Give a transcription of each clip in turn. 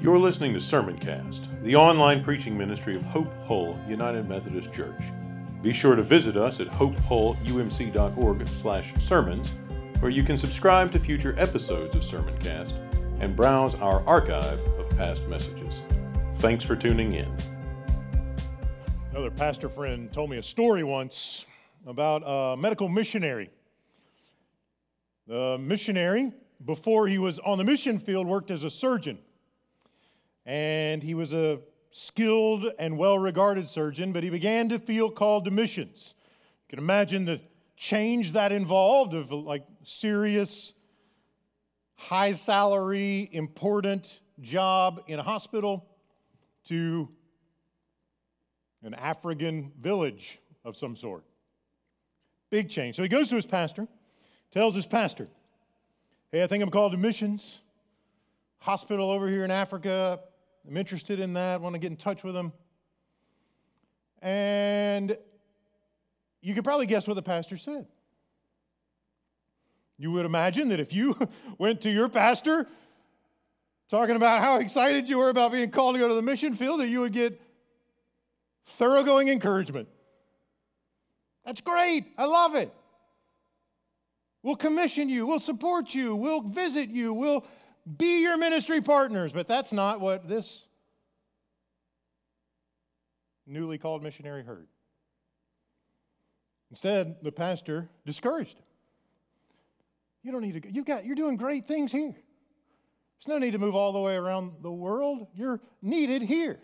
You're listening to Sermoncast, the online preaching ministry of Hope Hull United Methodist Church. Be sure to visit us at hopehullumc.org/sermons, where you can subscribe to future episodes of Sermoncast and browse our archive of past messages. Thanks for tuning in. Another pastor friend told me a story once about a medical missionary. The missionary, before he was on the mission field, worked as a surgeon and he was a skilled and well regarded surgeon, but he began to feel called to missions. You can imagine the change that involved of like serious, high salary, important job in a hospital to an African village of some sort. Big change. So he goes to his pastor, tells his pastor, Hey, I think I'm called to missions. Hospital over here in Africa. I'm interested in that, want to get in touch with them. And you could probably guess what the pastor said. You would imagine that if you went to your pastor talking about how excited you were about being called to go to the mission field, that you would get thoroughgoing encouragement. That's great. I love it. We'll commission you, we'll support you, we'll visit you, we'll be your ministry partners. But that's not what this newly called missionary heard. Instead, the pastor discouraged him. You don't need to go. You've got, you're doing great things here. There's no need to move all the way around the world. You're needed here.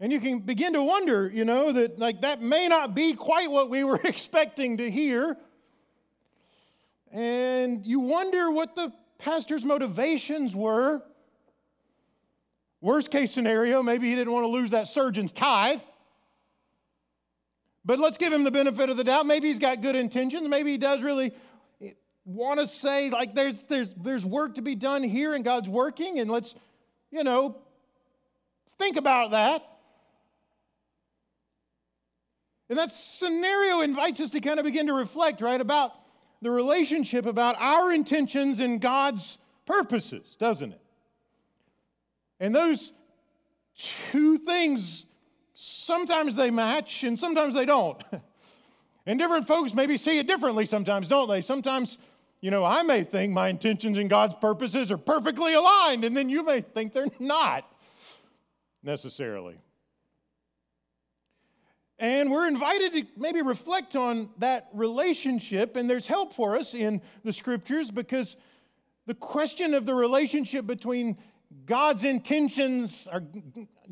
And you can begin to wonder, you know, that like that may not be quite what we were expecting to hear. And you wonder what the pastor's motivations were. Worst case scenario, maybe he didn't want to lose that surgeon's tithe. But let's give him the benefit of the doubt. Maybe he's got good intentions. Maybe he does really want to say, like, there's, there's, there's work to be done here and God's working, and let's, you know, think about that. And that scenario invites us to kind of begin to reflect, right, about the relationship about our intentions and God's purposes, doesn't it? And those two things, sometimes they match and sometimes they don't. and different folks maybe see it differently sometimes, don't they? Sometimes, you know, I may think my intentions and God's purposes are perfectly aligned, and then you may think they're not necessarily. And we're invited to maybe reflect on that relationship, and there's help for us in the scriptures because the question of the relationship between God's intentions, or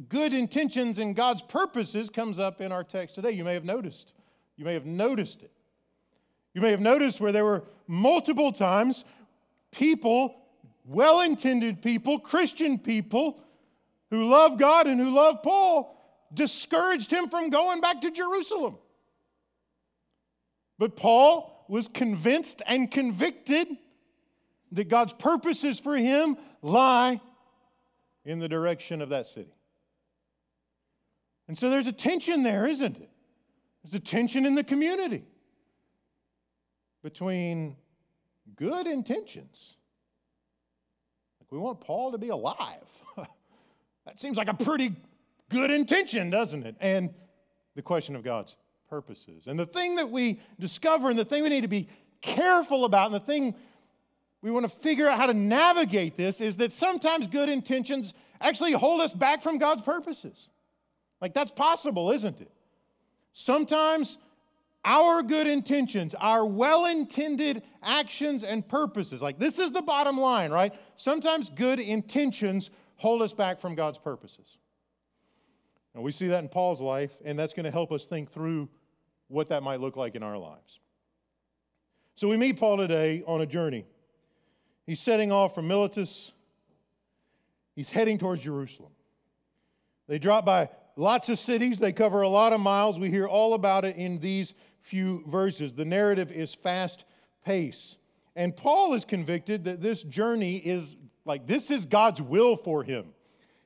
good intentions, and God's purposes comes up in our text today. You may have noticed. You may have noticed it. You may have noticed where there were multiple times people, well intended people, Christian people, who love God and who love Paul discouraged him from going back to Jerusalem. But Paul was convinced and convicted that God's purposes for him lie in the direction of that city. And so there's a tension there, isn't it? There's a tension in the community between good intentions. Like we want Paul to be alive. that seems like a pretty good intention, doesn't it? And the question of God's purposes. And the thing that we discover and the thing we need to be careful about and the thing we want to figure out how to navigate this is that sometimes good intentions actually hold us back from God's purposes. Like that's possible, isn't it? Sometimes our good intentions, our well intended actions and purposes, like this is the bottom line, right? Sometimes good intentions hold us back from God's purposes. And we see that in Paul's life, and that's going to help us think through what that might look like in our lives. So we meet Paul today on a journey. He's setting off from Miletus, he's heading towards Jerusalem. They drop by lots of cities, they cover a lot of miles. We hear all about it in these few verses. The narrative is fast paced. And Paul is convicted that this journey is like this is God's will for him.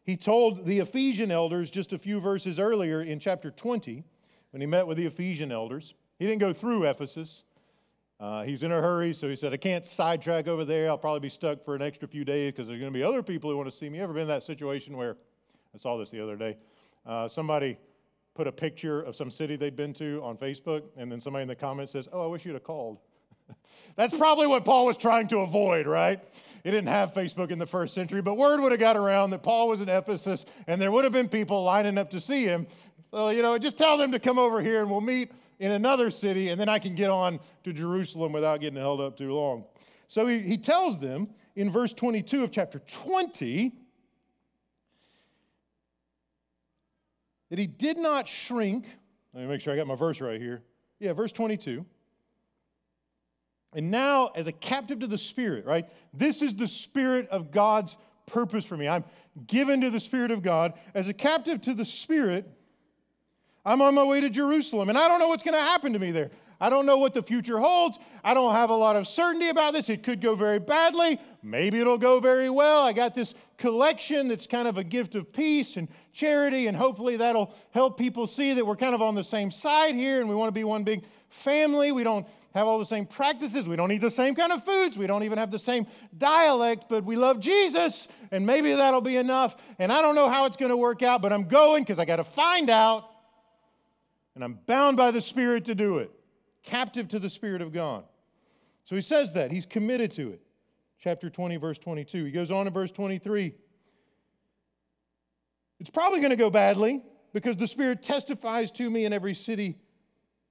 He told the Ephesian elders just a few verses earlier in chapter 20, when he met with the Ephesian elders. He didn't go through Ephesus. Uh, he's in a hurry, so he said, I can't sidetrack over there. I'll probably be stuck for an extra few days because there's going to be other people who want to see me. Ever been in that situation where I saw this the other day? Uh, somebody put a picture of some city they'd been to on Facebook, and then somebody in the comments says, Oh, I wish you'd have called. That's probably what Paul was trying to avoid, right? He didn't have Facebook in the first century, but word would have got around that Paul was in Ephesus, and there would have been people lining up to see him. So, you know, just tell them to come over here and we'll meet in another city, and then I can get on to Jerusalem without getting held up too long. So he, he tells them in verse 22 of chapter 20 that he did not shrink. Let me make sure I got my verse right here. Yeah, verse 22. And now, as a captive to the Spirit, right? This is the Spirit of God's purpose for me. I'm given to the Spirit of God. As a captive to the Spirit, I'm on my way to Jerusalem, and I don't know what's going to happen to me there. I don't know what the future holds. I don't have a lot of certainty about this. It could go very badly. Maybe it'll go very well. I got this collection that's kind of a gift of peace and charity, and hopefully that'll help people see that we're kind of on the same side here and we want to be one big family. We don't have all the same practices. We don't eat the same kind of foods. We don't even have the same dialect, but we love Jesus, and maybe that'll be enough. And I don't know how it's going to work out, but I'm going because I got to find out, and I'm bound by the Spirit to do it, captive to the Spirit of God. So he says that. He's committed to it. Chapter 20, verse 22. He goes on in verse 23. It's probably going to go badly because the Spirit testifies to me in every city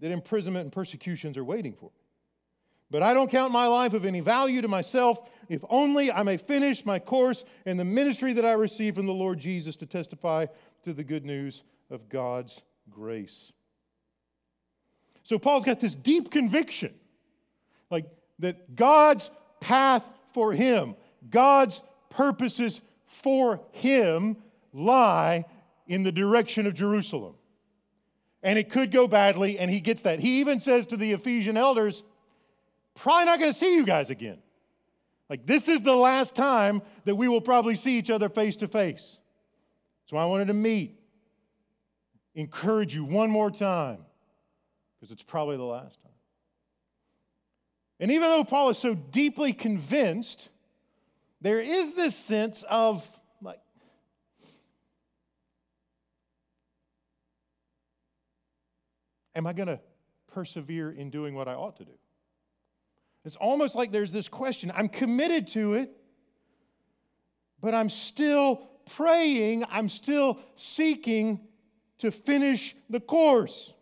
that imprisonment and persecutions are waiting for me. But I don't count my life of any value to myself, if only I may finish my course in the ministry that I receive from the Lord Jesus to testify to the good news of God's grace. So Paul's got this deep conviction, like that God's path for him, God's purposes for him lie in the direction of Jerusalem and it could go badly, and he gets that. He even says to the Ephesian elders, probably not going to see you guys again. Like, this is the last time that we will probably see each other face to face. So I wanted to meet, encourage you one more time, because it's probably the last time. And even though Paul is so deeply convinced, there is this sense of Am I going to persevere in doing what I ought to do? It's almost like there's this question I'm committed to it, but I'm still praying, I'm still seeking to finish the course,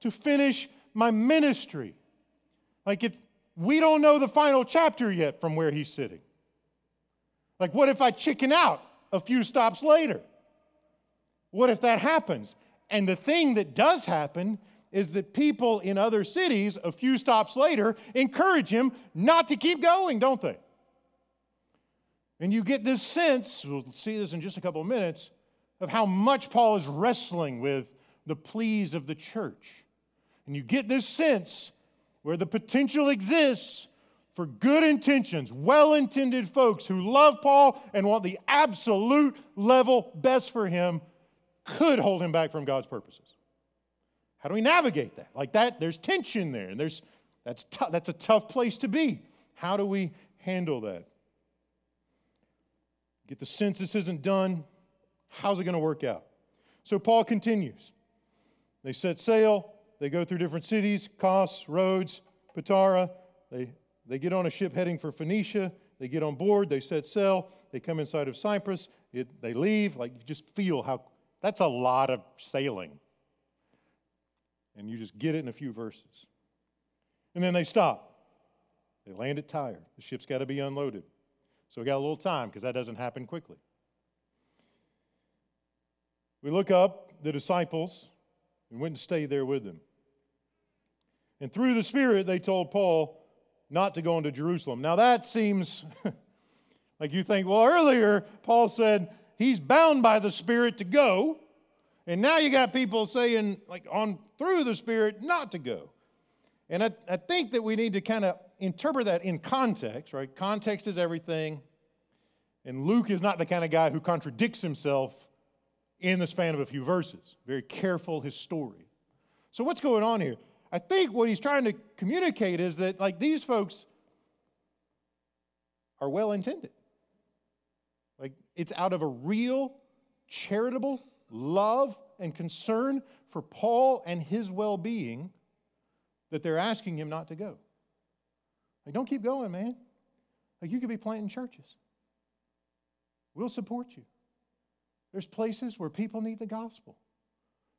to finish my ministry. Like if we don't know the final chapter yet from where he's sitting. Like, what if I chicken out a few stops later? What if that happens? And the thing that does happen is that people in other cities, a few stops later, encourage him not to keep going, don't they? And you get this sense, we'll see this in just a couple of minutes, of how much Paul is wrestling with the pleas of the church. And you get this sense where the potential exists for good intentions, well intended folks who love Paul and want the absolute level best for him could hold him back from God's purposes. How do we navigate that? Like that, there's tension there, and there's that's t- that's a tough place to be. How do we handle that? Get the census isn't done. How's it going to work out? So Paul continues. They set sail. They go through different cities, Kos, Rhodes, Patara. They, they get on a ship heading for Phoenicia. They get on board. They set sail. They come inside of Cyprus. It, they leave. Like you just feel how that's a lot of sailing and you just get it in a few verses. And then they stop. They land it Tyre. The ship's got to be unloaded. So we got a little time because that doesn't happen quickly. We look up the disciples and went and stayed there with them. And through the Spirit, they told Paul not to go into Jerusalem. Now that seems like you think, well, earlier Paul said he's bound by the Spirit to go. And now you got people saying, like, on through the Spirit, not to go. And I, I think that we need to kind of interpret that in context, right? Context is everything. And Luke is not the kind of guy who contradicts himself in the span of a few verses. Very careful his story. So, what's going on here? I think what he's trying to communicate is that, like, these folks are well intended. Like, it's out of a real charitable love and concern for Paul and his well being that they're asking him not to go. Like, don't keep going, man. Like, you could be planting churches. We'll support you. There's places where people need the gospel.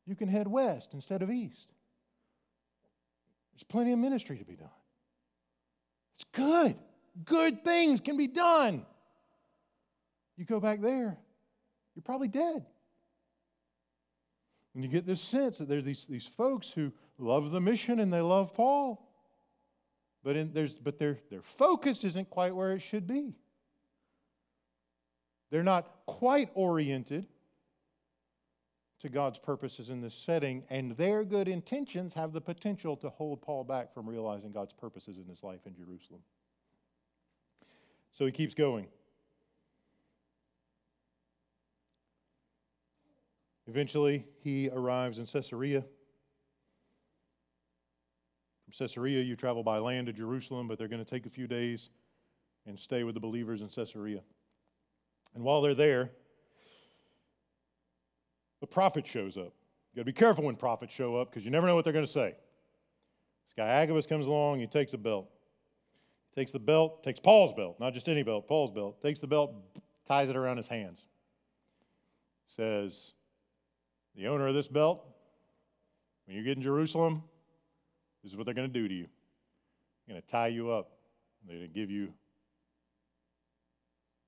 You can head west instead of east. There's plenty of ministry to be done. It's good. Good things can be done. You go back there, you're probably dead. And you get this sense that there's these, these folks who love the mission and they love Paul. But, in, there's, but their, their focus isn't quite where it should be. They're not quite oriented to God's purposes in this setting, and their good intentions have the potential to hold Paul back from realizing God's purposes in his life in Jerusalem. So he keeps going. Eventually, he arrives in Caesarea. From Caesarea, you travel by land to Jerusalem, but they're going to take a few days and stay with the believers in Caesarea. And while they're there, the prophet shows up. You got to be careful when prophets show up because you never know what they're going to say. This guy Agabus comes along, he takes a belt. He takes the belt, takes Paul's belt, not just any belt, Paul's belt, takes the belt, ties it around his hands. Says, the owner of this belt, when you get in Jerusalem, this is what they're going to do to you. They're going to tie you up. They're going to give you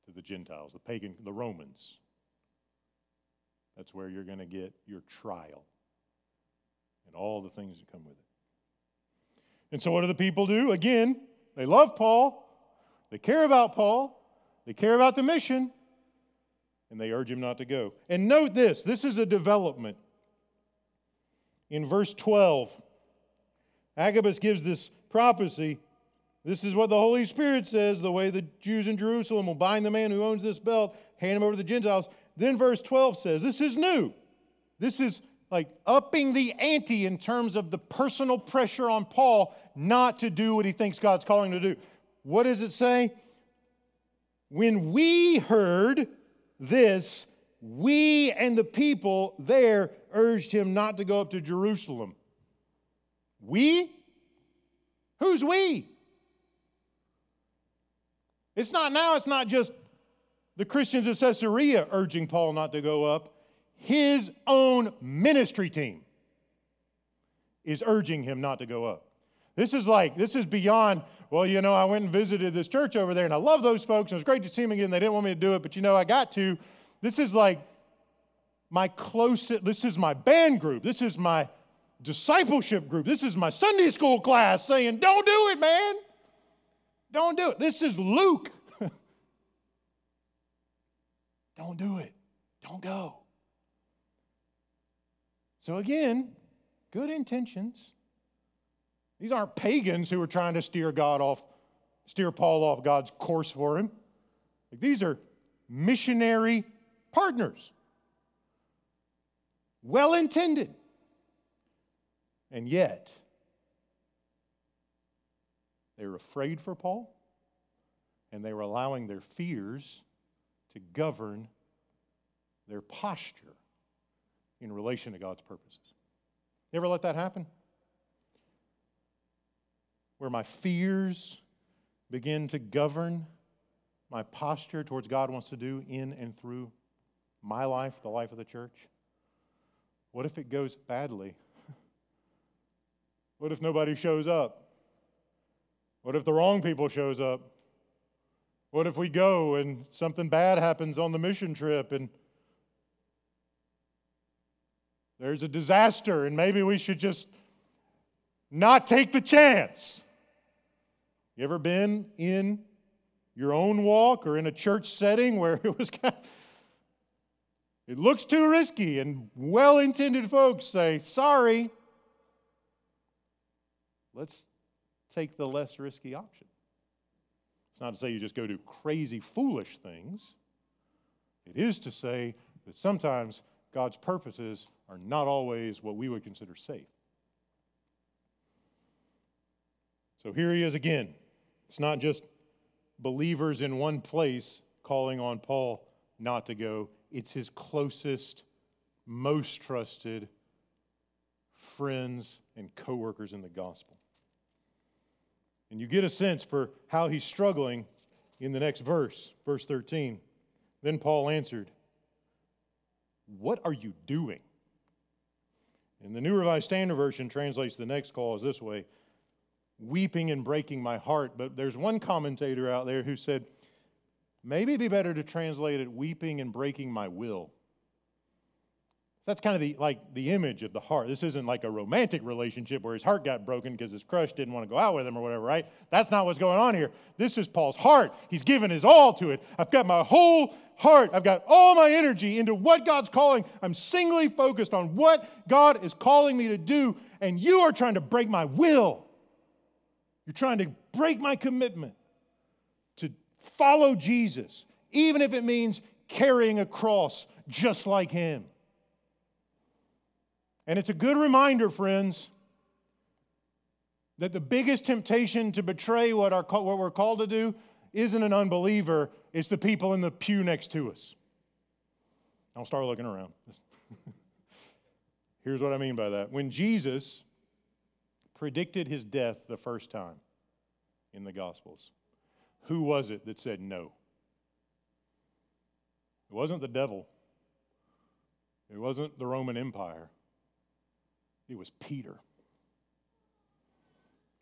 to the Gentiles, the pagan, the Romans. That's where you're going to get your trial and all the things that come with it. And so, what do the people do? Again, they love Paul, they care about Paul, they care about the mission, and they urge him not to go. And note this this is a development. In verse 12, Agabus gives this prophecy. This is what the Holy Spirit says the way the Jews in Jerusalem will bind the man who owns this belt, hand him over to the Gentiles. Then verse 12 says, This is new. This is like upping the ante in terms of the personal pressure on Paul not to do what he thinks God's calling to do. What does it say? When we heard this, we and the people there urged him not to go up to Jerusalem. We? Who's we? It's not now, it's not just the Christians of Caesarea urging Paul not to go up. His own ministry team is urging him not to go up. This is like, this is beyond, well, you know, I went and visited this church over there and I love those folks and it was great to see them again. They didn't want me to do it, but you know, I got to. This is like my closest, this is my band group. This is my discipleship group. This is my Sunday school class saying, don't do it, man. Don't do it. This is Luke. don't do it. Don't go. So, again, good intentions. These aren't pagans who are trying to steer God off, steer Paul off God's course for him. Like, these are missionary partners. Well intended. And yet, they were afraid for Paul, and they were allowing their fears to govern their posture in relation to God's purposes. You ever let that happen? Where my fears begin to govern my posture towards God wants to do in and through my life, the life of the church? What if it goes badly? What if nobody shows up? What if the wrong people shows up? What if we go and something bad happens on the mission trip and there's a disaster and maybe we should just not take the chance? You ever been in your own walk or in a church setting where it was kind of, it looks too risky and well-intended folks say, "Sorry, let's take the less risky option. It's not to say you just go do crazy, foolish things. It is to say that sometimes God's purposes are not always what we would consider safe. So here he is again. It's not just believers in one place calling on Paul not to go, it's his closest, most trusted friends and coworkers in the gospel. And you get a sense for how he's struggling in the next verse, verse 13. Then Paul answered, What are you doing? And the New Revised Standard Version translates the next clause this way weeping and breaking my heart. But there's one commentator out there who said, maybe it'd be better to translate it weeping and breaking my will. That's kind of the like the image of the heart. This isn't like a romantic relationship where his heart got broken because his crush didn't want to go out with him or whatever, right? That's not what's going on here. This is Paul's heart. He's given his all to it. I've got my whole heart. I've got all my energy into what God's calling. I'm singly focused on what God is calling me to do, and you are trying to break my will. You're trying to break my commitment to follow Jesus, even if it means carrying a cross just like him. And it's a good reminder, friends, that the biggest temptation to betray what, our, what we're called to do isn't an unbeliever, it's the people in the pew next to us. I'll start looking around. Here's what I mean by that. When Jesus predicted his death the first time in the Gospels, who was it that said no? It wasn't the devil, it wasn't the Roman Empire. It was Peter.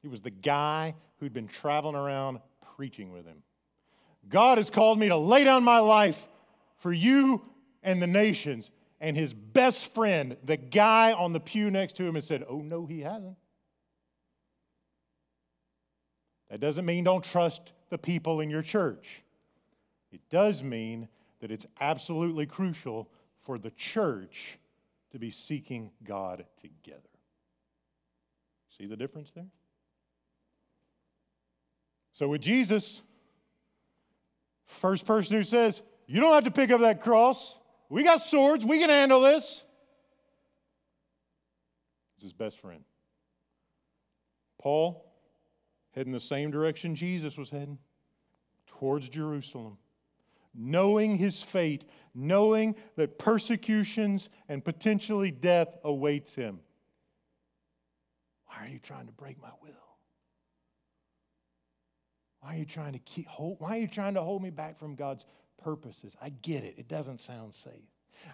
He was the guy who'd been traveling around preaching with him. God has called me to lay down my life for you and the nations. And his best friend, the guy on the pew next to him, had said, Oh, no, he hasn't. That doesn't mean don't trust the people in your church. It does mean that it's absolutely crucial for the church to be seeking God together. See the difference there? So with Jesus, first person who says, You don't have to pick up that cross. We got swords. We can handle this. Is his best friend. Paul, heading the same direction Jesus was heading, towards Jerusalem knowing his fate, knowing that persecutions and potentially death awaits him. Why are you trying to break my will? Why are you trying to keep hold, why are you trying to hold me back from God's purposes? I get it. It doesn't sound safe.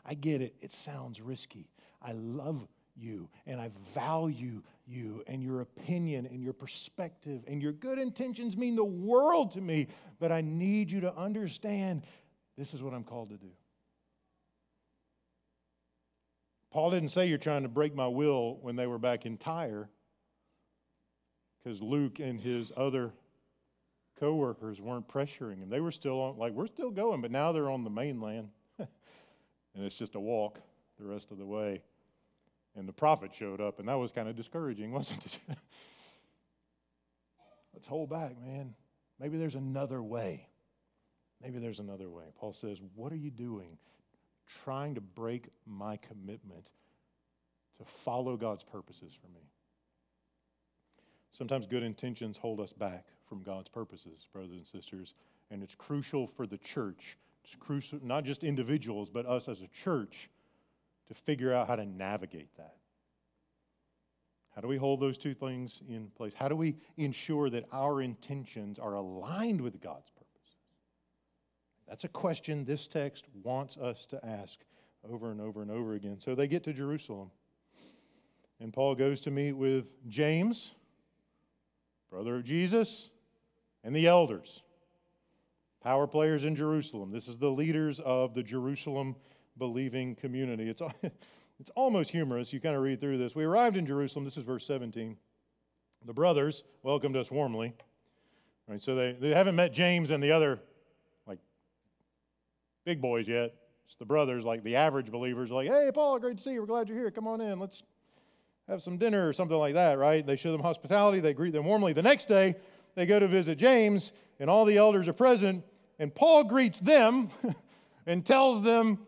I get it. It sounds risky. I love you and I value you and your opinion and your perspective and your good intentions mean the world to me, but I need you to understand this is what I'm called to do. Paul didn't say you're trying to break my will when they were back in Tyre because Luke and his other co-workers weren't pressuring him. They were still on, like, we're still going, but now they're on the mainland. and it's just a walk the rest of the way. And the prophet showed up, and that was kind of discouraging, wasn't it? Let's hold back, man. Maybe there's another way. Maybe there's another way. Paul says, What are you doing? Trying to break my commitment to follow God's purposes for me. Sometimes good intentions hold us back from God's purposes, brothers and sisters, and it's crucial for the church. It's crucial, not just individuals, but us as a church to figure out how to navigate that. How do we hold those two things in place? How do we ensure that our intentions are aligned with God's purposes? That's a question this text wants us to ask over and over and over again. So they get to Jerusalem. And Paul goes to meet with James, brother of Jesus, and the elders, power players in Jerusalem. This is the leaders of the Jerusalem believing community. It's, it's almost humorous. You kind of read through this. We arrived in Jerusalem. This is verse 17. The brothers welcomed us warmly. Right, so they, they haven't met James and the other like big boys yet. It's the brothers, like the average believers, like, hey, Paul, great to see you. We're glad you're here. Come on in. Let's have some dinner or something like that, right? They show them hospitality. They greet them warmly. The next day, they go to visit James, and all the elders are present, and Paul greets them and tells them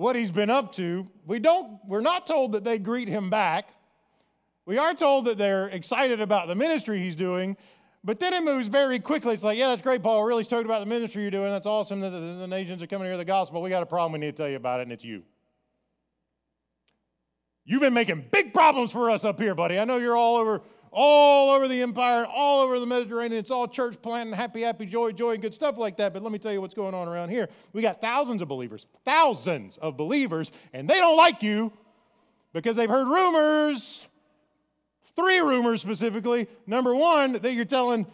what he's been up to. We don't, we're not told that they greet him back. We are told that they're excited about the ministry he's doing, but then it moves very quickly. It's like, yeah, that's great, Paul. Really stoked about the ministry you're doing. That's awesome that the, the nations are coming to hear the gospel. We got a problem. We need to tell you about it, and it's you. You've been making big problems for us up here, buddy. I know you're all over, all over the empire, all over the Mediterranean. It's all church planting, happy, happy, joy, joy, and good stuff like that. But let me tell you what's going on around here. We got thousands of believers, thousands of believers, and they don't like you because they've heard rumors Three rumors specifically. Number one, that you're telling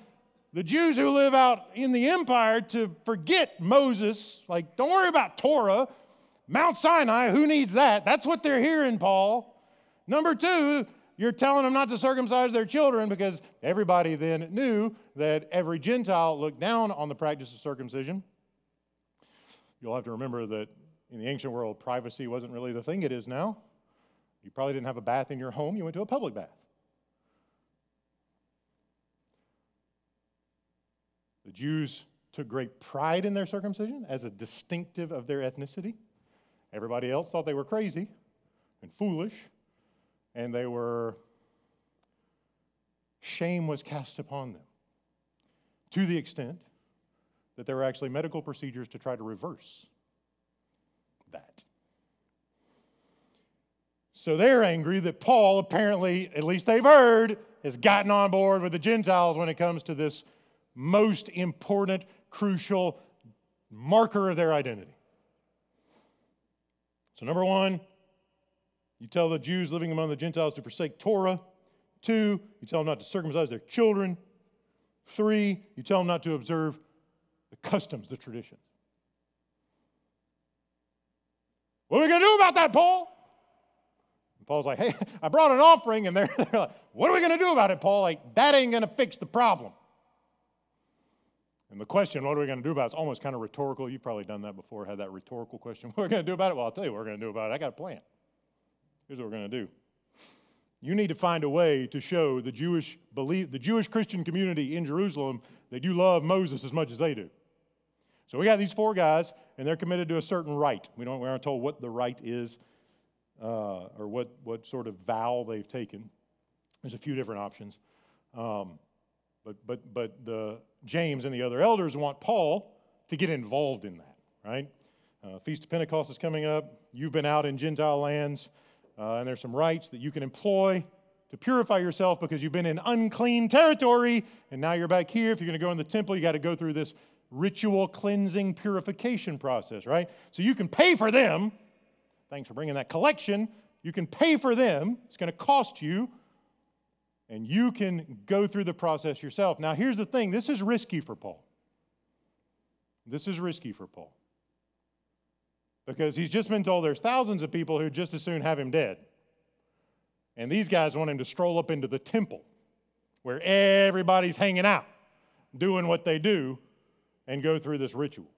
the Jews who live out in the empire to forget Moses. Like, don't worry about Torah. Mount Sinai, who needs that? That's what they're hearing, Paul. Number two, you're telling them not to circumcise their children because everybody then knew that every Gentile looked down on the practice of circumcision. You'll have to remember that in the ancient world, privacy wasn't really the thing it is now. You probably didn't have a bath in your home, you went to a public bath. The Jews took great pride in their circumcision as a distinctive of their ethnicity. Everybody else thought they were crazy and foolish, and they were, shame was cast upon them to the extent that there were actually medical procedures to try to reverse that. So they're angry that Paul, apparently, at least they've heard, has gotten on board with the Gentiles when it comes to this most important, crucial marker of their identity. So, number one, you tell the Jews living among the Gentiles to forsake Torah. Two, you tell them not to circumcise their children. Three, you tell them not to observe the customs, the traditions. What are we going to do about that, Paul? And Paul's like, hey, I brought an offering, and they're, they're like, what are we going to do about it, Paul? Like, that ain't going to fix the problem. And the question, what are we going to do about? It's almost kind of rhetorical. You've probably done that before, had that rhetorical question. What are we going to do about it? Well, I'll tell you what we're going to do about it. I got a plan. Here's what we're going to do. You need to find a way to show the Jewish belief, the Jewish Christian community in Jerusalem that you love Moses as much as they do. So we got these four guys, and they're committed to a certain rite. We don't we aren't told what the rite is uh, or what what sort of vow they've taken. There's a few different options. Um, but, but, but the, James and the other elders want Paul to get involved in that, right? Uh, Feast of Pentecost is coming up. You've been out in Gentile lands, uh, and there's some rites that you can employ to purify yourself because you've been in unclean territory, and now you're back here. If you're going to go in the temple, you got to go through this ritual cleansing purification process, right? So you can pay for them. Thanks for bringing that collection. You can pay for them. It's going to cost you and you can go through the process yourself. Now, here's the thing this is risky for Paul. This is risky for Paul. Because he's just been told there's thousands of people who'd just as soon have him dead. And these guys want him to stroll up into the temple where everybody's hanging out, doing what they do, and go through this ritual.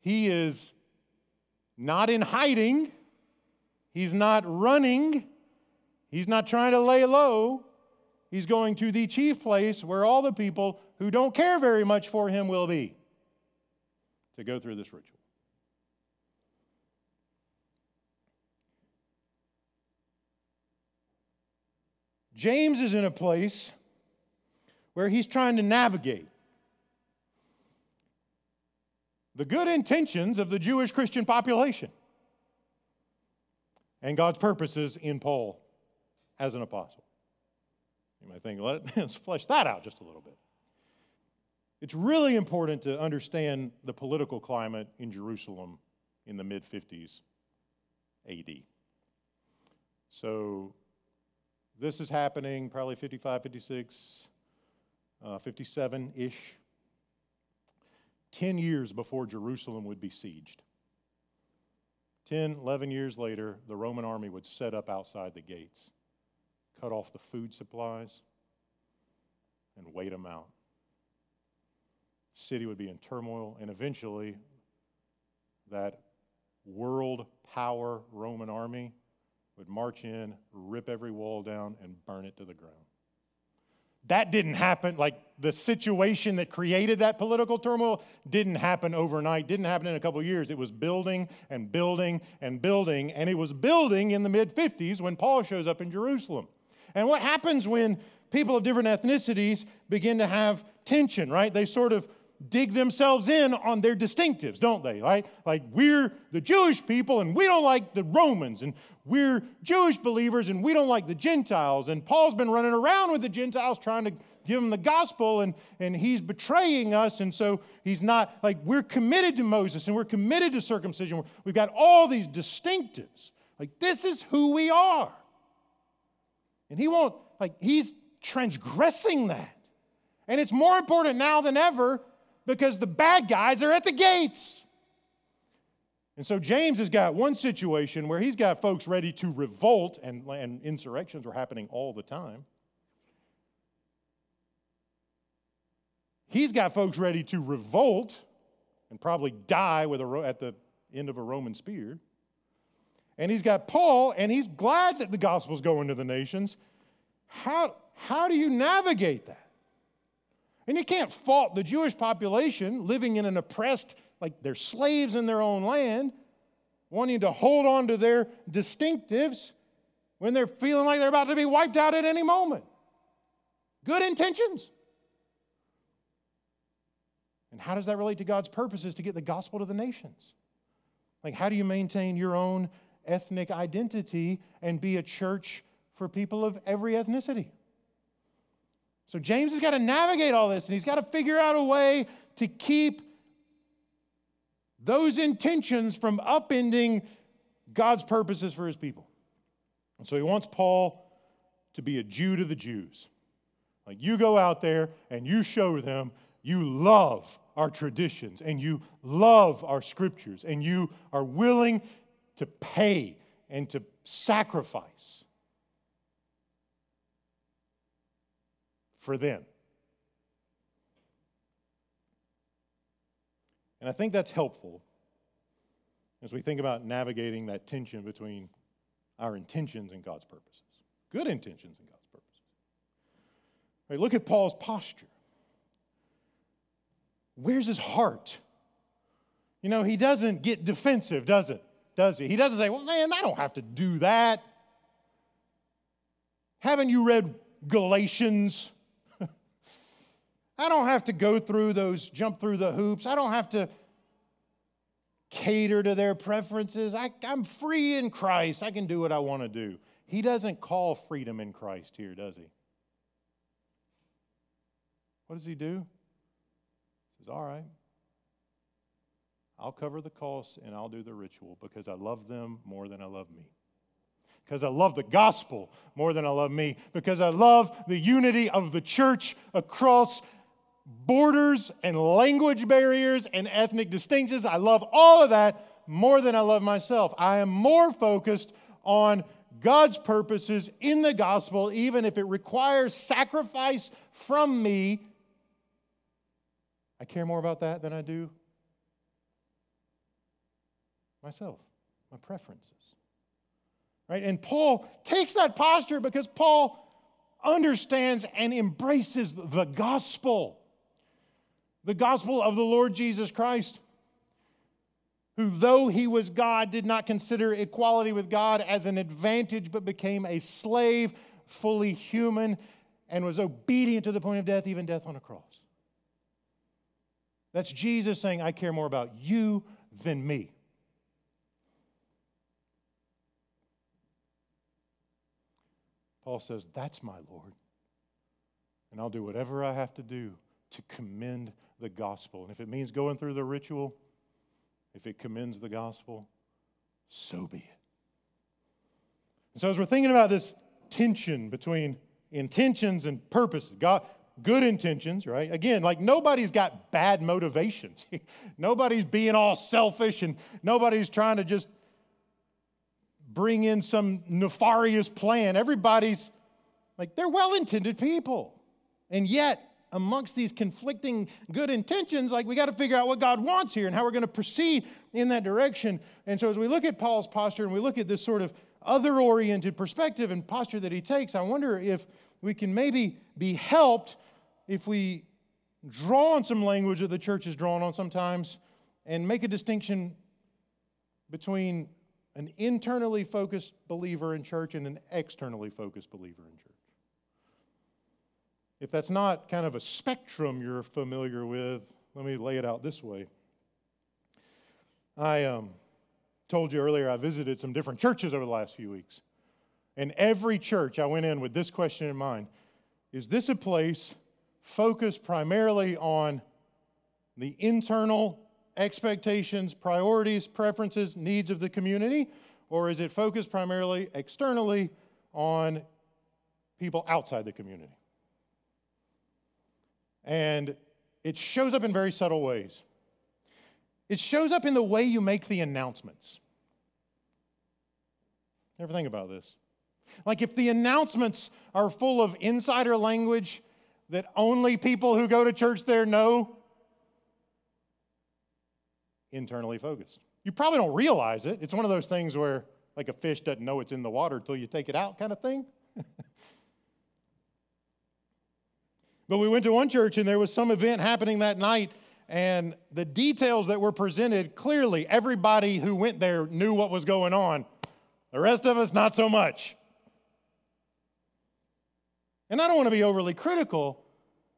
He is not in hiding, he's not running, he's not trying to lay low. He's going to the chief place where all the people who don't care very much for him will be to go through this ritual. James is in a place where he's trying to navigate the good intentions of the Jewish Christian population and God's purposes in Paul as an apostle. You might think, let's flesh that out just a little bit. It's really important to understand the political climate in Jerusalem in the mid 50s AD. So, this is happening probably 55, 56, uh, 57 ish, 10 years before Jerusalem would be sieged. 10, 11 years later, the Roman army would set up outside the gates cut off the food supplies, and wait them out. City would be in turmoil, and eventually, that world power Roman army would march in, rip every wall down, and burn it to the ground. That didn't happen. Like the situation that created that political turmoil didn't happen overnight, didn't happen in a couple years. It was building and building and building, and it was building in the mid 50s when Paul shows up in Jerusalem. And what happens when people of different ethnicities begin to have tension, right? They sort of dig themselves in on their distinctives, don't they? Right? Like we're the Jewish people and we don't like the Romans, and we're Jewish believers and we don't like the Gentiles. And Paul's been running around with the Gentiles trying to give them the gospel, and, and he's betraying us. And so he's not like we're committed to Moses and we're committed to circumcision. We've got all these distinctives. Like this is who we are. And he won't, like, he's transgressing that. And it's more important now than ever because the bad guys are at the gates. And so James has got one situation where he's got folks ready to revolt, and, and insurrections are happening all the time. He's got folks ready to revolt and probably die with a, at the end of a Roman spear. And he's got Paul, and he's glad that the gospel's going to the nations. How, how do you navigate that? And you can't fault the Jewish population living in an oppressed, like they're slaves in their own land, wanting to hold on to their distinctives when they're feeling like they're about to be wiped out at any moment. Good intentions. And how does that relate to God's purposes to get the gospel to the nations? Like, how do you maintain your own ethnic identity and be a church for people of every ethnicity? So James has got to navigate all this and he's got to figure out a way to keep those intentions from upending God's purposes for his people. And so he wants Paul to be a Jew to the Jews. Like you go out there and you show them you love our traditions and you love our scriptures and you are willing to pay and to sacrifice for them. And I think that's helpful as we think about navigating that tension between our intentions and God's purposes. Good intentions and God's purposes. Right, look at Paul's posture. Where's his heart? You know, he doesn't get defensive, does it? Does he? He doesn't say, well, man, I don't have to do that. Haven't you read Galatians? I don't have to go through those, jump through the hoops. I don't have to cater to their preferences. I, am free in Christ. I can do what I want to do. He doesn't call freedom in Christ here, does he? What does he do? He says, All right, I'll cover the costs and I'll do the ritual because I love them more than I love me because I love the gospel more than I love me, because I love the unity of the church across borders and language barriers and ethnic distinctions. I love all of that more than I love myself. I am more focused on God's purposes in the gospel, even if it requires sacrifice from me. I care more about that than I do myself, my preferences. Right? And Paul takes that posture because Paul understands and embraces the gospel the gospel of the Lord Jesus Christ, who, though he was God, did not consider equality with God as an advantage, but became a slave, fully human, and was obedient to the point of death, even death on a cross. That's Jesus saying, I care more about you than me. Paul says, That's my Lord. And I'll do whatever I have to do to commend the gospel. And if it means going through the ritual, if it commends the gospel, so be it. And so as we're thinking about this tension between intentions and purposes, God, good intentions, right? Again, like nobody's got bad motivations. nobody's being all selfish and nobody's trying to just bring in some nefarious plan. Everybody's like, they're well intended people. And yet, amongst these conflicting good intentions, like we got to figure out what God wants here and how we're going to proceed in that direction. And so, as we look at Paul's posture and we look at this sort of other oriented perspective and posture that he takes, I wonder if we can maybe be helped if we draw on some language that the church is drawn on sometimes and make a distinction between an internally focused believer in church and an externally focused believer in church. If that's not kind of a spectrum you're familiar with, let me lay it out this way. I um, told you earlier I visited some different churches over the last few weeks. And every church I went in with this question in mind Is this a place focused primarily on the internal expectations, priorities, preferences, needs of the community? Or is it focused primarily externally on people outside the community? And it shows up in very subtle ways. It shows up in the way you make the announcements. Ever think about this? Like if the announcements are full of insider language that only people who go to church there know, internally focused. You probably don't realize it. It's one of those things where, like a fish doesn't know it's in the water until you take it out, kind of thing. but we went to one church and there was some event happening that night, and the details that were presented clearly, everybody who went there knew what was going on. The rest of us, not so much. And I don't want to be overly critical.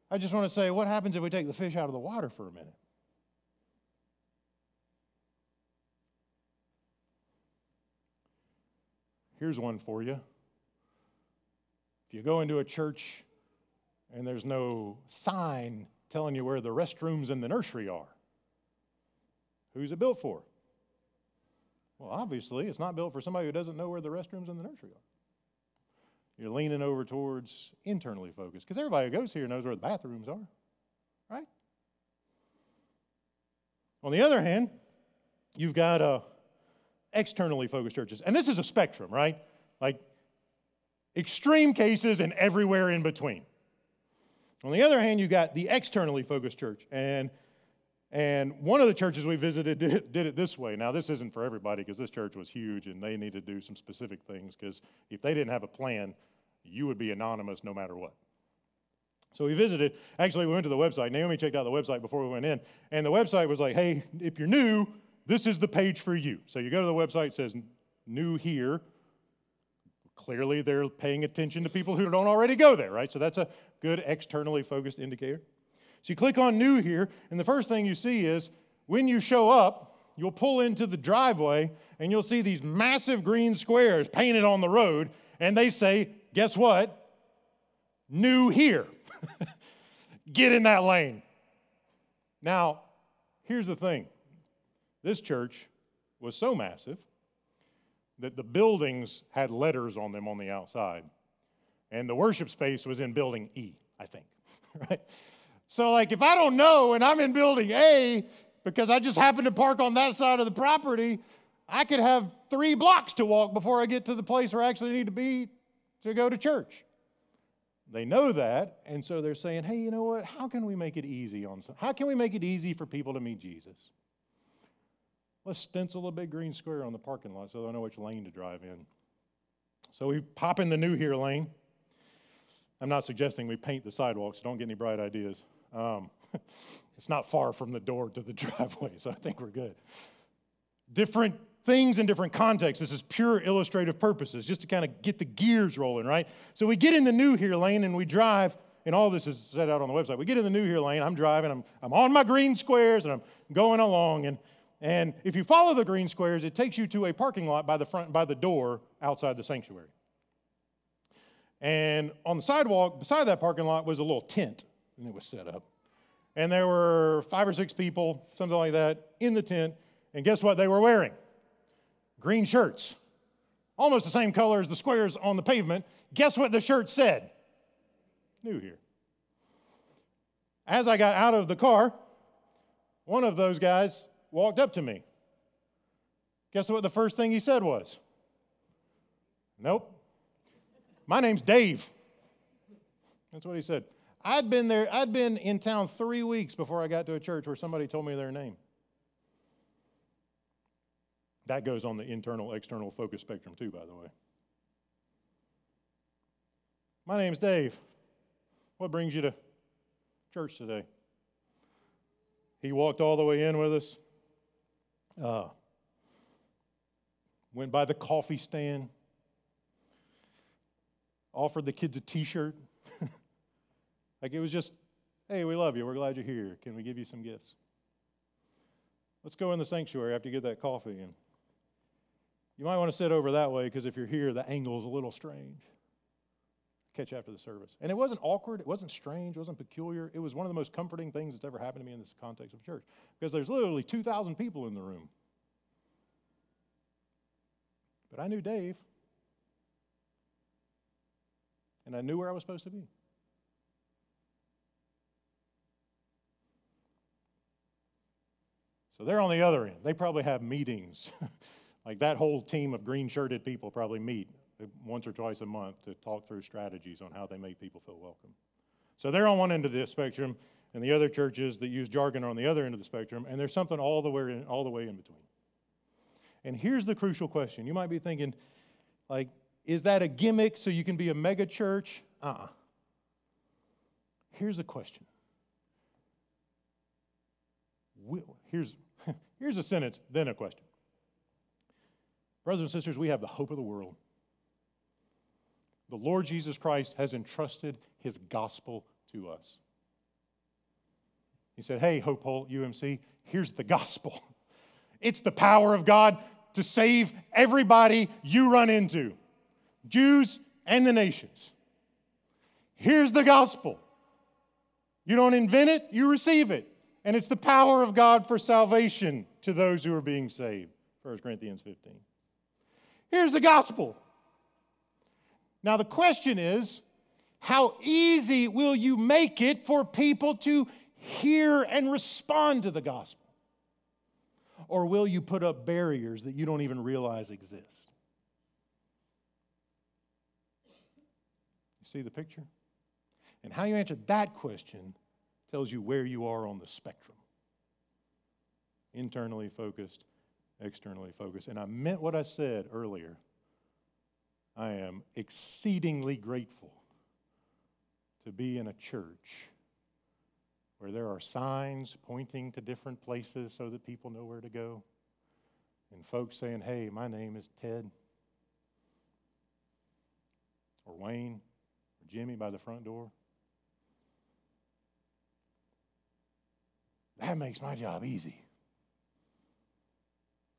I just want to say, what happens if we take the fish out of the water for a minute? Here's one for you. If you go into a church and there's no sign telling you where the restrooms and the nursery are, who's it built for? Well, obviously, it's not built for somebody who doesn't know where the restrooms and the nursery are. You're leaning over towards internally focused because everybody who goes here knows where the bathrooms are, right? On the other hand, you've got a externally focused churches. And this is a spectrum, right? Like extreme cases and everywhere in between. On the other hand, you got the externally focused church. And and one of the churches we visited did it, did it this way. Now, this isn't for everybody because this church was huge and they needed to do some specific things because if they didn't have a plan, you would be anonymous no matter what. So we visited. Actually, we went to the website. Naomi checked out the website before we went in. And the website was like, hey, if you're new, this is the page for you. So you go to the website, it says new here. Clearly, they're paying attention to people who don't already go there, right? So that's a good externally focused indicator. So you click on new here, and the first thing you see is when you show up, you'll pull into the driveway and you'll see these massive green squares painted on the road, and they say, guess what? New here. Get in that lane. Now, here's the thing this church was so massive that the buildings had letters on them on the outside. And the worship space was in building E, I think. right? So, like, if I don't know and I'm in building A because I just happen to park on that side of the property, I could have three blocks to walk before I get to the place where I actually need to be to go to church. They know that, and so they're saying, hey, you know what? How can we make it easy on some, how can we make it easy for people to meet Jesus? Let's stencil a big green square on the parking lot so I know which lane to drive in. So we pop in the new here lane. I'm not suggesting we paint the sidewalks, don't get any bright ideas. Um, it's not far from the door to the driveway, so I think we're good. Different things in different contexts. This is pure illustrative purposes, just to kind of get the gears rolling, right? So we get in the new here lane and we drive, and all this is set out on the website. We get in the new here lane, I'm driving, I'm, I'm on my green squares, and I'm going along, and and if you follow the green squares, it takes you to a parking lot by the front, by the door outside the sanctuary. And on the sidewalk beside that parking lot was a little tent, and it was set up. And there were five or six people, something like that, in the tent. And guess what they were wearing? Green shirts, almost the same color as the squares on the pavement. Guess what the shirt said? New here. As I got out of the car, one of those guys walked up to me. Guess what the first thing he said was? Nope. My name's Dave. That's what he said. I'd been there, I'd been in town three weeks before I got to a church where somebody told me their name. That goes on the internal external focus spectrum, too, by the way. My name's Dave. What brings you to church today? He walked all the way in with us. Uh, went by the coffee stand, offered the kids a t shirt. Like it was just, hey, we love you. We're glad you're here. Can we give you some gifts? Let's go in the sanctuary after you get that coffee. And you might want to sit over that way because if you're here, the angle is a little strange. Catch after the service. And it wasn't awkward, it wasn't strange, it wasn't peculiar. It was one of the most comforting things that's ever happened to me in this context of church because there's literally 2,000 people in the room. But I knew Dave, and I knew where I was supposed to be. So they're on the other end. They probably have meetings. like that whole team of green shirted people probably meet once or twice a month to talk through strategies on how they make people feel welcome. So they're on one end of the spectrum, and the other churches that use jargon are on the other end of the spectrum, and there's something all the way in, all the way in between. And here's the crucial question. You might be thinking, like, is that a gimmick so you can be a mega church? Uh-uh. Here's a question. Here's, here's a sentence, then a question. Brothers and sisters, we have the hope of the world. The Lord Jesus Christ has entrusted his gospel to us. He said, Hey, Hope Hull UMC, here's the gospel. It's the power of God to save everybody you run into, Jews and the nations. Here's the gospel. You don't invent it, you receive it. And it's the power of God for salvation to those who are being saved. 1 Corinthians 15. Here's the gospel. Now, the question is how easy will you make it for people to hear and respond to the gospel? Or will you put up barriers that you don't even realize exist? See the picture? And how you answer that question tells you where you are on the spectrum internally focused, externally focused. And I meant what I said earlier. I am exceedingly grateful to be in a church where there are signs pointing to different places so that people know where to go, and folks saying, Hey, my name is Ted, or Wayne, Jimmy by the front door. That makes my job easy.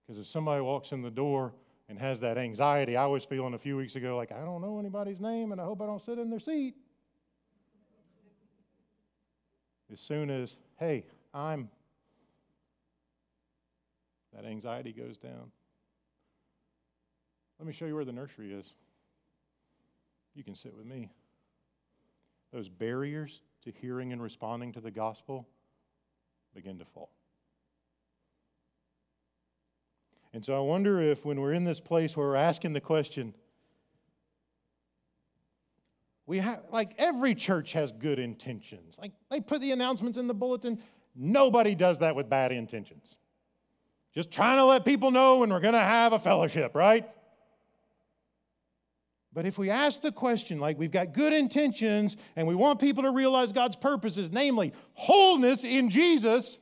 Because if somebody walks in the door and has that anxiety I was feeling a few weeks ago, like, I don't know anybody's name and I hope I don't sit in their seat. As soon as, hey, I'm, that anxiety goes down. Let me show you where the nursery is. You can sit with me. Those barriers to hearing and responding to the gospel begin to fall. And so I wonder if when we're in this place where we're asking the question, we have, like, every church has good intentions. Like, they put the announcements in the bulletin. Nobody does that with bad intentions. Just trying to let people know when we're going to have a fellowship, right? But if we ask the question, like we've got good intentions and we want people to realize God's purposes, namely wholeness in Jesus,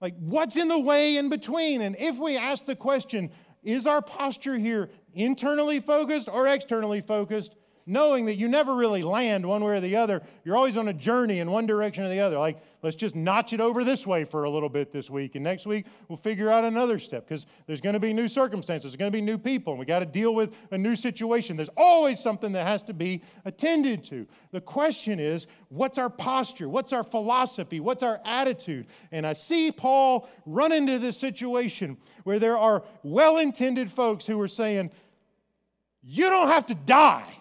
like what's in the way in between? And if we ask the question, is our posture here internally focused or externally focused? knowing that you never really land one way or the other. You're always on a journey in one direction or the other. Like, let's just notch it over this way for a little bit this week. And next week, we'll figure out another step because there's going to be new circumstances, there's going to be new people, and we got to deal with a new situation. There's always something that has to be attended to. The question is, what's our posture? What's our philosophy? What's our attitude? And I see Paul run into this situation where there are well intended folks who are saying, you don't have to die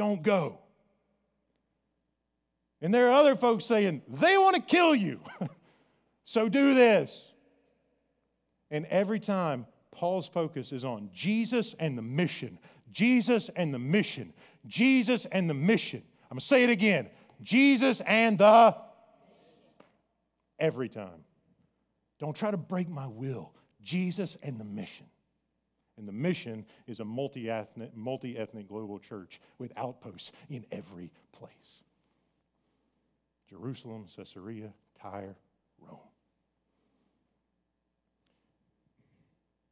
don't go. And there are other folks saying, they want to kill you. so do this. And every time, Paul's focus is on Jesus and the mission. Jesus and the mission. Jesus and the mission. I'm going to say it again Jesus and the. Every time. Don't try to break my will. Jesus and the mission. And the mission is a multi ethnic, global church with outposts in every place Jerusalem, Caesarea, Tyre, Rome.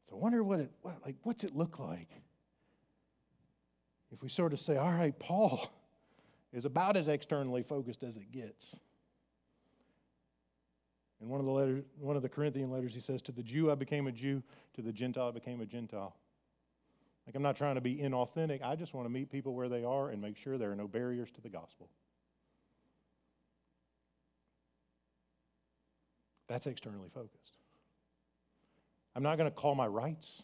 So I wonder what it what, like what's it look like if we sort of say, all right, Paul, is about as externally focused as it gets. In one of the letters, one of the Corinthian letters, he says, To the Jew I became a Jew, to the Gentile I became a Gentile. Like I'm not trying to be inauthentic. I just want to meet people where they are and make sure there are no barriers to the gospel. That's externally focused. I'm not going to call my rights.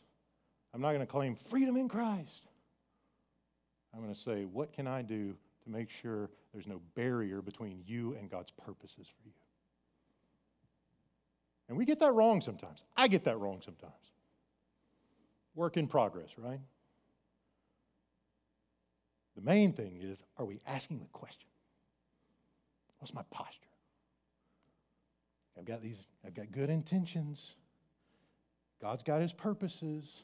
I'm not going to claim freedom in Christ. I'm going to say, what can I do to make sure there's no barrier between you and God's purposes for you? And we get that wrong sometimes. I get that wrong sometimes. Work in progress, right? The main thing is are we asking the question? What's my posture? I've got these, I've got good intentions. God's got his purposes.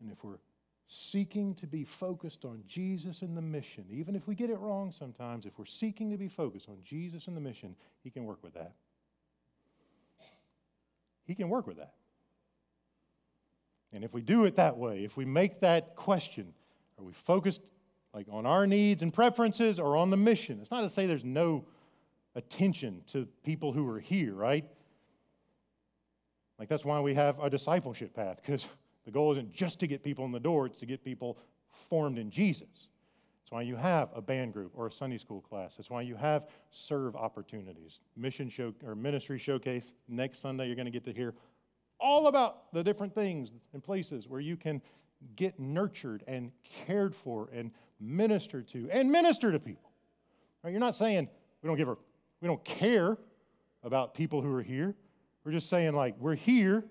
And if we're seeking to be focused on Jesus and the mission, even if we get it wrong sometimes, if we're seeking to be focused on Jesus and the mission, he can work with that. He can work with that. And if we do it that way, if we make that question, are we focused like on our needs and preferences or on the mission? It's not to say there's no attention to people who are here, right? Like that's why we have a discipleship path, because the goal isn't just to get people in the door, it's to get people formed in Jesus. That's why you have a band group or a Sunday school class. That's why you have serve opportunities. Mission show or ministry showcase next Sunday, you're going to get to hear all about the different things and places where you can get nurtured and cared for and ministered to and minister to people. Right? You're not saying we don't give a we don't care about people who are here. We're just saying, like, we're here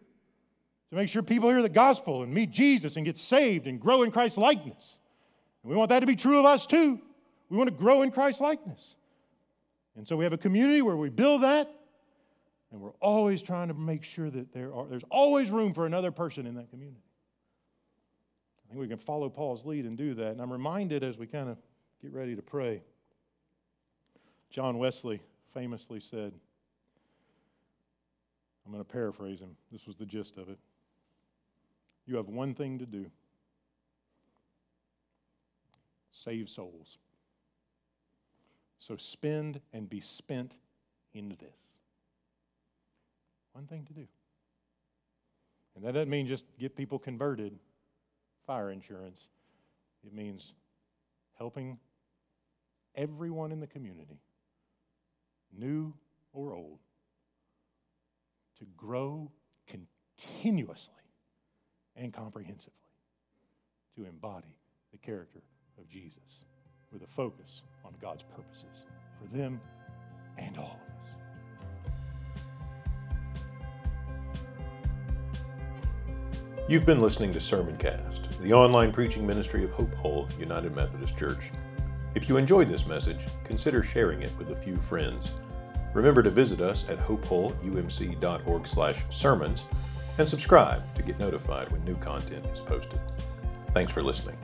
to make sure people hear the gospel and meet Jesus and get saved and grow in Christ's likeness. And we want that to be true of us too. We want to grow in Christ's likeness. And so we have a community where we build that, and we're always trying to make sure that there are, there's always room for another person in that community. I think we can follow Paul's lead and do that. And I'm reminded as we kind of get ready to pray, John Wesley famously said, I'm going to paraphrase him. This was the gist of it. You have one thing to do save souls. So spend and be spent in this. One thing to do. And that doesn't mean just get people converted, fire insurance. It means helping everyone in the community new or old, to grow continuously and comprehensively to embody the character of Jesus with a focus on God's purposes for them and all of us. You've been listening to Sermoncast, the online preaching ministry of Hope Hull United Methodist Church. If you enjoyed this message, consider sharing it with a few friends. Remember to visit us at hopehullumc.org/sermons and subscribe to get notified when new content is posted. Thanks for listening.